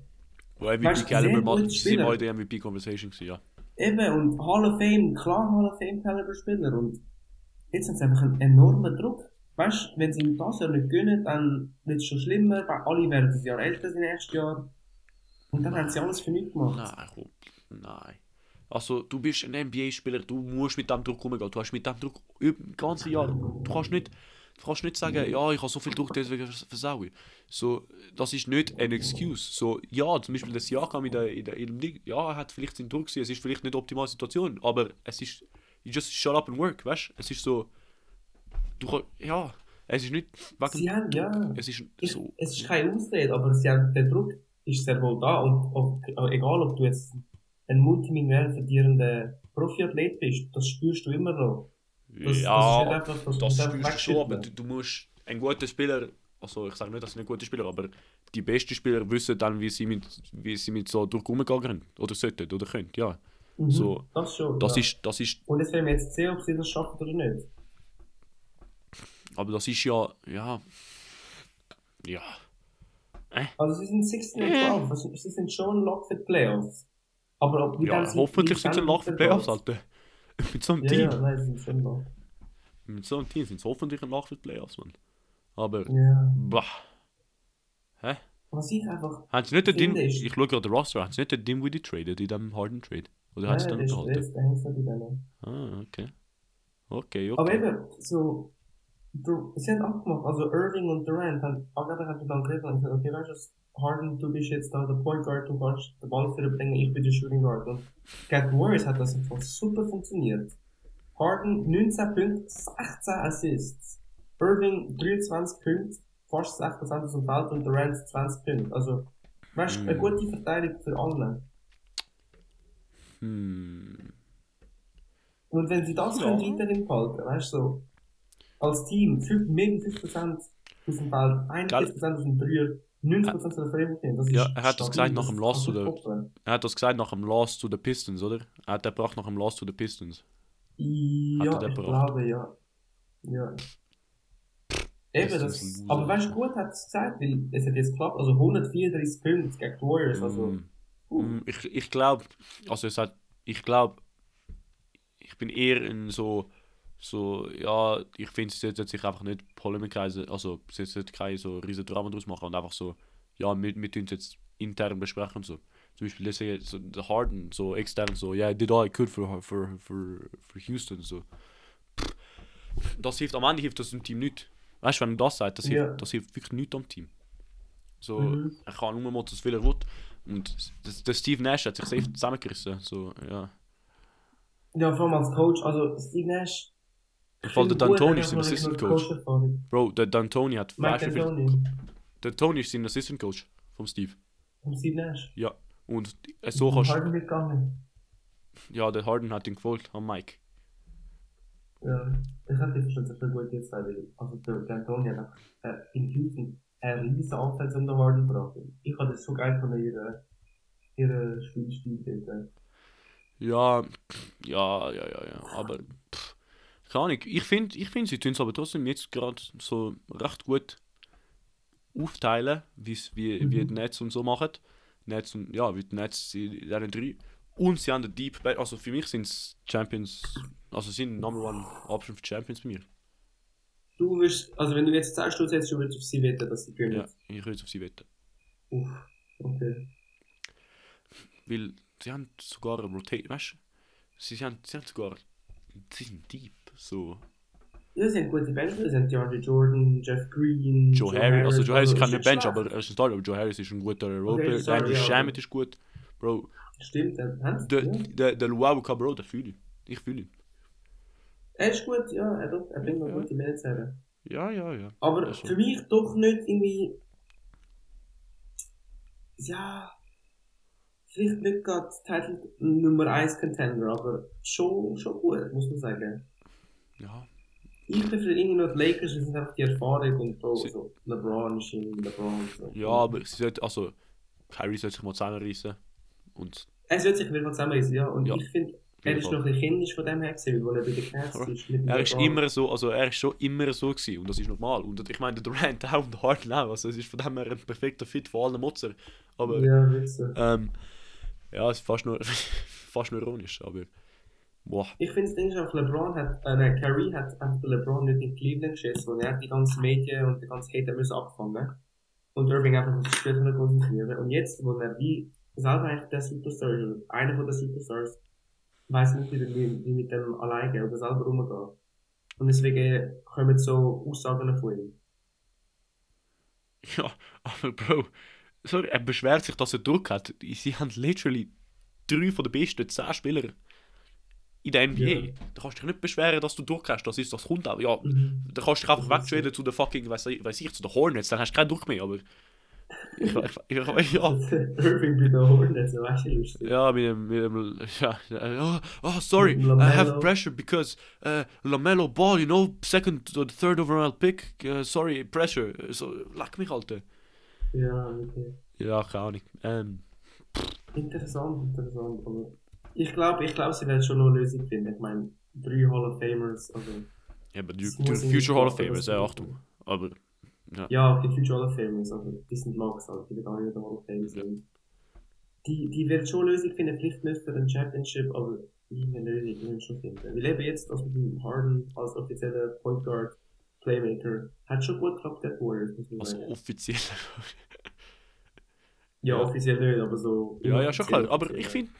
Wo MVP Caliber macht, gute sind heute MVP Conversation gewesen, ja. eben, und Hall of Fame, klar Hall of Fame Caliber Spieler, und jetzt haben sie einfach einen enormen Druck. Weißt du, wenn sie ihm das Jahr nicht gönnen, dann wird es schon schlimmer, weil alle werden ein Jahr älter sein nächstes Jahr. Und dann haben sie alles für nichts gemacht. Nein, komm. Nein. Also, du bist ein NBA-Spieler, du musst mit dem Druck umgehen. Du hast mit dem Druck über das ganze Jahr. Du kannst nicht, du kannst nicht sagen, ja, ich habe so viel Druck, deswegen vers- versau ich. So, das ist nicht eine Excuse. So, ja, zum Beispiel das Jahr in der, in der, in der ja, er hat vielleicht seinen Druck gesehen, es ist vielleicht nicht die optimale Situation, aber es ist, you just shut up and work, weißt du? Es ist so, du kannst, ja, es ist nicht Sie wegen, haben, ja. es ist so, es ist keine Ausrede, aber sie haben, der Druck ist sehr wohl da und ob, egal ob du jetzt ein multimillionär verdienender Profiathlet bist, das spürst du immer noch. Das, ja, das ist einfach, das, du schon, aber du, du musst ein guter Spieler, also ich sage nicht, dass sie nicht gute Spieler, aber die besten Spieler wissen dann, wie sie mit, wie sie mit so sind. Oder sollten, oder können, ja. Mhm, so, das schon. Das ja. ist, das ist, Und jetzt werden wir jetzt sehen, ob sie das schaffen oder nicht. aber das ist ja, ja, ja. Also sie sind 16 und 12, also sie sind schon lock für die Playoffs. Aber ob wie Ja, hoffentlich sind sie nach für Playoffs, Alter. Mit so einem Ja, Team, ja, nein, sind mit so einem Team sind sie hoffentlich nach für Playoffs, man. Aber, Ja. bah. Hä? Was ich einfach... Haben sie nicht den Dim, Finde ich- schaue gerade den Roster, haben sie nicht den Dimwitty traded in dem Harden Trade? Oder hat sie den ist behalten? Ah, okay. Okay, Aber okay. eben, so, sie haben abgemacht, also Irving und Durant haben, haben sie dann geredet und gesagt, okay, weißt du, Harden, du bist jetzt da der Point Guard, du kannst den Ball für bringen, ich bin der Shooting Guard. Und gegen Warriors hat das einfach super funktioniert. Harden 19 Punkte, 16 Assists. Irving 23 Punkte, fast 6% aus dem Feld und Durant 20 Punkte. Also, weißt du, eine Mm. gute Verteidigung für alle. Hm. Und wenn sie das Ja. können weiterhin behalten, weißt du, so, als Team, fünf- mehr als 5% aus dem Feld, 41% aus dem Dreier, 90% von der das Ja, er hat das gesagt nach das dem Loss oder- toppen. Er hat das gesagt nach dem Loss zu den Pistons, oder? Er hat den gebracht nach dem Loss zu den Pistons. Ja, er den ich gebracht? glaube, ja. Ja. Eben, Das das, aber weißt du, gut hat es gesagt, weil es hat jetzt geklappt, also 134 Punkte gegen Warriors, also, Mm, uh, ich ich glaube, also es hat, ich glaube, ich bin eher in so, so, ja, ich finde, es sollte sich einfach nicht polemikreisen, also es sollte keine so riesen Drama draus machen und einfach so, ja, wir, wir tun es jetzt intern besprechen und so. Zum Beispiel, das ist so, der Harden, so extern, so, ja, yeah, I did all I could for, for, for, for Houston, so. Das hilft, am Ende hilft das dem Team nicht. Weißt du, wenn er das sagt, das hilft, Ja. das hilft wirklich nicht am Team. So, Mhm. er kann nur mal das viel er will. Und das, der Steve Nash hat sich safe zusammengerissen. So, ja. ja, vor allem als Coach, also Steve Nash, Fall der D'Antoni ist sein Assistant Coach. Bro, der D'Antoni hat viel- D'Antoni, Der Tony ist sein Assistant Coach vom Steve. vom Steve Nash. Ja. Und äh, so kannst Harden wird gegangen. Ja, der Harden hat ihn gefolgt am Mike. Ja, ich hätte verstanden, dass er gut jetzt weil, also der, der Antonio hat äh, in Houston eine riesen Offense um den Harden gebracht. Ich habe das so geil von ihrer, ihrer Spielstil dort. Ja, ja, ja, ja, ja. Aber, keine Ahnung. Ich finde, ich find, sie tun es aber trotzdem jetzt gerade so recht gut aufteilen, wie's, wie, wie Mhm. die Netz und so machen. Nets und ja, wie die Nets in diesen drei. Und sie haben den Deep, Ba- also für mich sind es Champions, also sind Number One Option für Champions bei mir. Du wirst, also wenn du jetzt 10 Stutz hättest, du würdest auf sie wetten, dass sie gewinnen. Ja, ich würde auf sie wetten. Uff, okay. Weil sie haben sogar eine Rotate, weißt du? Sie haben, sie haben sogar, sie sind deep, so. Sie haben gute Bench, sie haben DeAndre Jordan, Jeff Green, Joe, Harris, also Joe Harris kann nicht Bench, aber er ist ein Starter, aber Joe Harris ist ein guter Roleplayer, sorry, Andrew Shamet okay. ist gut. Bro, Stimmt, der, der, der, Luau Bro, der fühle ich. Ich fühle ihn. Er ist gut, ja, er, er bringt noch Ja. gute Minutes her. Ja, ja, ja. Aber schon. für mich doch nicht irgendwie. Ja. Vielleicht nicht gerade Titel Nummer 1 Contender, aber schon, schon gut, muss man sagen. Ja, Ich prefer irgendwie noch die Lakers, das sind einfach die Erfahrung und so, Sie- so LeBron ist in LeBron. und So. ja aber sie sollte, also, Kyrie sollte sich mal zusammenreißen. Und Er sollte sich wieder zusammenreißen, ja. Und Ja, ich finde, er ist noch ein bisschen kindisch von dem her gesehen, weil er bei den Cavs ist. Er ist immer so, also er ist schon immer so gewesen und das ist normal. Und ich meine, der Durant auch und Harden auch, also es ist von dem her ein perfekter Fit für alle Mutzer. Aber, Ja, ähm, ja, es ist fast nur, fast nur ironisch, aber, boah. Ich finde das Ding ist LeBron hat, äh, nein, Kyrie hat einfach LeBron nicht in Cleveland geschissen und er hat die ganzen Medien und die ganzen Hater müssen abfangen. Und Irving einfach auf das Spiel konzentrieren. Und jetzt, wo er wie selber eigentlich der Superstar ist, oder einer von den Superstars, weiß nicht, wie, wie, wie mit dem alleine oder selber umgeht. Und deswegen kommen so Aussagen von ihm. Ja, aber Bro, sorry, er beschwert sich, dass er Druck hat. Sie haben literally drei von den besten zehn Spieler in der NBA. Ja. Da kannst du dich nicht beschweren, dass du hast. Das ist, das kommt auch. Ja, Mhm. da kannst du dich einfach wegtraden zu der fucking, weiß weiß ich, zu den Hornets, dann hast du keinen Druck mehr, aber. Ich, ich, ich, ja. Irving bei den Hornets, weißt du. Ja, mit dem, mit dem, ja, oh, oh sorry, I have pressure because uh, LaMelo Ball, you know, second or third overall pick, uh, sorry, pressure, so, leck mich, Alter. Ja, okay. Ja, keine Ahnung. Ähm, Interessant, interessant. Aber ich glaube, ich glaub, sie werden schon noch eine Lösung finden. Ich meine, drei Hall of Famers, also. ja, aber die, die Future Hall of Famers, muss- Achtung. Aber, Ja, die Future Hall of Famers, also die sind Locks, also die werden auch nicht in der Hall of Fame sind. Die, die werden schon eine Lösung finden, vielleicht nicht für den Championship, aber irgendeine Lösung werden schon finden. Wir leben jetzt also mit dem Harden als offizieller Point Guard, Playmaker. Hat schon gut geklappt, der Warriors, muss man also sagen. offiziell. Ja, offiziell nicht, aber so. ja, ja, schon klar. Aber ich finde,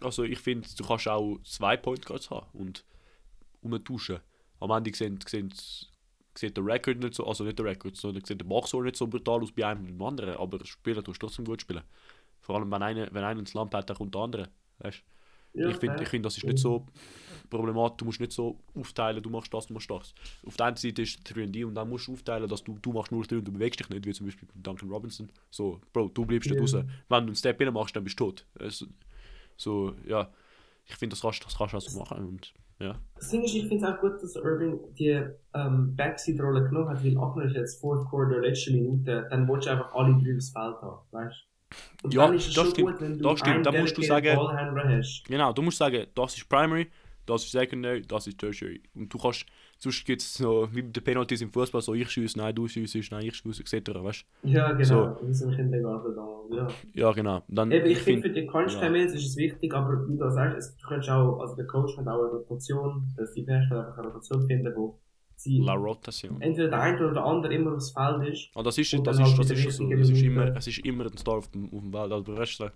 also ich finde, du kannst auch zwei Guards haben und umtauschen. Am Ende sehen, sehen, sieht der Record nicht so, also nicht der Record, sondern sieht der Boxscore nicht so brutal aus bei einem und dem anderen, aber spielen tust du trotzdem gut spielen. Vor allem, wenn einer, wenn einer ins Land hat, dann kommt der andere. Weißt? Ja, ich finde, ich find, das ist nicht so problematisch. Du musst nicht so aufteilen, du machst das, du machst das. Auf der einen Seite ist 3D und dann musst du aufteilen, dass du, du machst nur 3 und du bewegst dich nicht, wie zum Beispiel bei Duncan Robinson. So, Bro, du bleibst Ja. nicht raus. Wenn du einen Step in machst, dann bist du tot. Es, so, ja. Ich finde, das kannst, das kannst du auch so machen. Und, ja. Das Ding ist, ich finde es auch gut, dass Irving die ähm, Backseat-Rolle genommen hat, weil Achner ist jetzt Fourth Quarter, letzte Minute, dann willst du einfach alle drei aufs Feld haben, weißt du? Und Ja, das stimmt, gut, das stimmt, da musst du sagen-. Genau, du musst sagen, das ist Primary, das ist Secondary, das ist Tertiary. Und du kannst, sonst gibt es so, wie mit den Penalties im Fußball, so ich schieße, nein, du schießt, nein, ich schieße, etc. Weißt Ja, genau, So. wie so ein Kindergarten da. Ja. Ja, genau. Dann, Eben, ich find- finde, für die crunch time ist es wichtig, aber wie du sagst, du kannst auch, also der Coach hat auch eine Rotation, dass die Hersteller einfach eine Rotation finden, wo sie La Rotation. entweder der eine oder der andere immer aufs Feld ist. Ah, das ist, Und das ist, halt das ist so. Es ist, immer, es ist immer ein Star auf dem, auf dem Welt. Also der Rest, äh,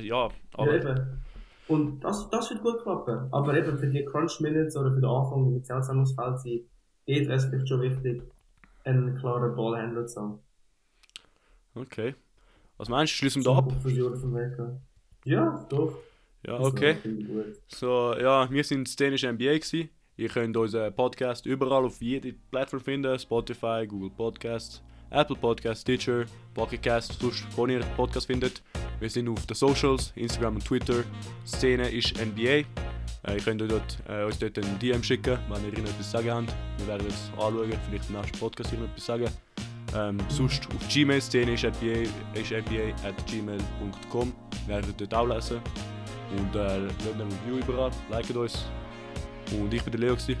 ja, Ja, aber eben. Und das, das wird gut klappen. Aber eben für die Crunch-Minutes oder für den Anfang, wenn die zusammen aufs Feld sind, dort wäre es vielleicht schon wichtig, einen klaren Ballhändler zu haben. okay. Was meinst du? Schließen wir da ab? Ja, doch. Ja, okay. So, ja, wir sind Dänische NBA gewesen. Ihr könnt unseren Podcast überall auf jede Plattform finden: Spotify, Google Podcasts, Apple Podcasts, Stitcher, Pocket Cast, sonst, wo ihr Podcast findet. Wir sind auf den Socials, Instagram und Twitter. Szene ist NBA. Äh, ihr könnt dort, äh, uns dort einen DM schicken, wenn ihr ihnen etwas sagen habt. Wir werden es anschauen, vielleicht im nächsten Podcast ihnen etwas sagen. Ähm, sonst auf Gmail, Szene ist NBA, ist NBA at gmail.com. Werdet dort auch lesen. Und äh, lasst ein Review überall, liket uns. Und ich bin der Leo. Ich bin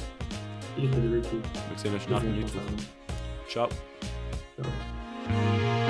der Ricky. Wir sehen uns nach dem Mittwoch. Ciao. Ciao.